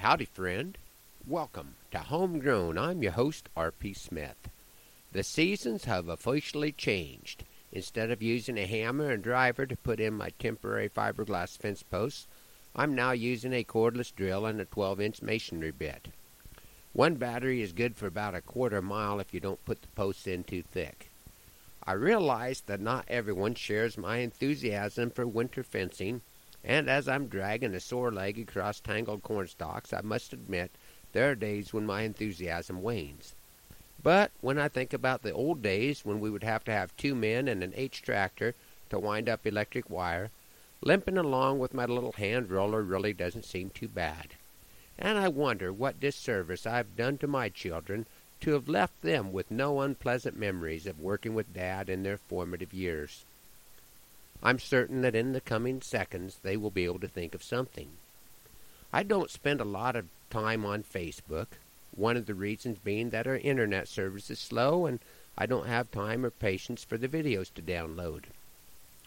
Howdy, friend. Welcome to Homegrown. I'm your host, R.P. Smith. The seasons have officially changed. Instead of using a hammer and driver to put in my temporary fiberglass fence posts, I'm now using a cordless drill and a 12 inch masonry bit. One battery is good for about a quarter mile if you don't put the posts in too thick. I realize that not everyone shares my enthusiasm for winter fencing, and as I'm dragging a sore leg across tangled corn stalks, I must admit there are days when my enthusiasm wanes. But when I think about the old days when we would have to have two men and an H tractor to wind up electric wire, limping along with my little hand roller really doesn't seem too bad and I wonder what disservice I've done to my children to have left them with no unpleasant memories of working with Dad in their formative years. I'm certain that in the coming seconds they will be able to think of something. I don't spend a lot of time on Facebook, one of the reasons being that our internet service is slow and I don't have time or patience for the videos to download.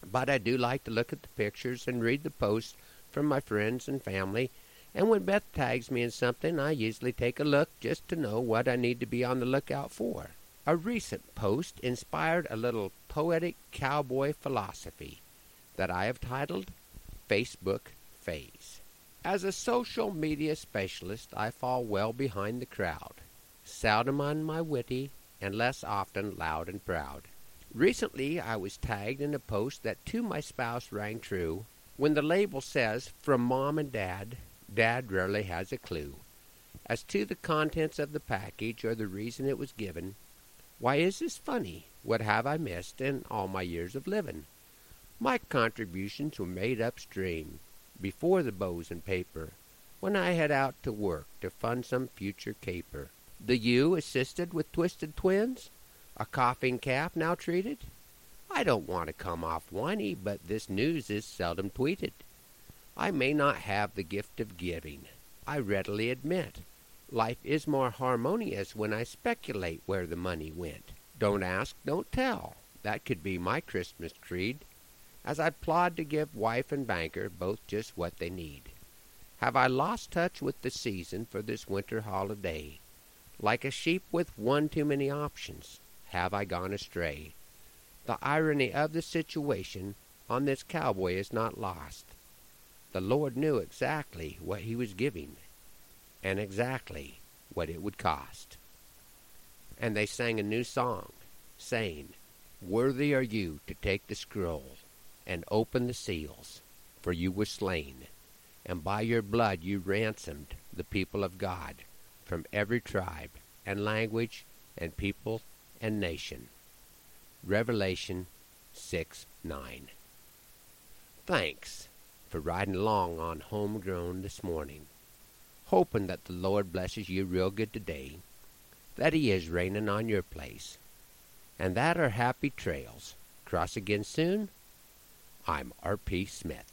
But I do like to look at the pictures and read the posts from my friends and family and when Beth tags me in something, I usually take a look just to know what I need to be on the lookout for. A recent post inspired a little poetic cowboy philosophy that I have titled Facebook Phase. As a social media specialist, I fall well behind the crowd. Seldom on my witty, and less often loud and proud. Recently, I was tagged in a post that to my spouse rang true when the label says, From Mom and Dad, Dad rarely has a clue. As to the contents of the package or the reason it was given, why is this funny? What have I missed in all my years of livin'? My contributions were made upstream, before the bows and paper, when I head out to work to fund some future caper. The ewe assisted with twisted twins? A coughing calf now treated? I don't want to come off whiny, but this news is seldom tweeted. I may not have the gift of giving, I readily admit. Life is more harmonious when I speculate where the money went. Don't ask, don't tell. That could be my Christmas creed, as I plod to give wife and banker both just what they need. Have I lost touch with the season for this winter holiday? Like a sheep with one too many options, have I gone astray? The irony of the situation on this cowboy is not lost. The Lord knew exactly what he was giving and exactly what it would cost. And they sang a new song, saying, Worthy are you to take the scroll and open the seals, for you were slain, and by your blood you ransomed the people of God from every tribe and language and people and nation. Revelation 6 9. Thanks for riding along on Homegrown this morning, hoping that the Lord blesses you real good today, that He is raining on your place, and that our happy trails cross again soon. I'm R.P. Smith.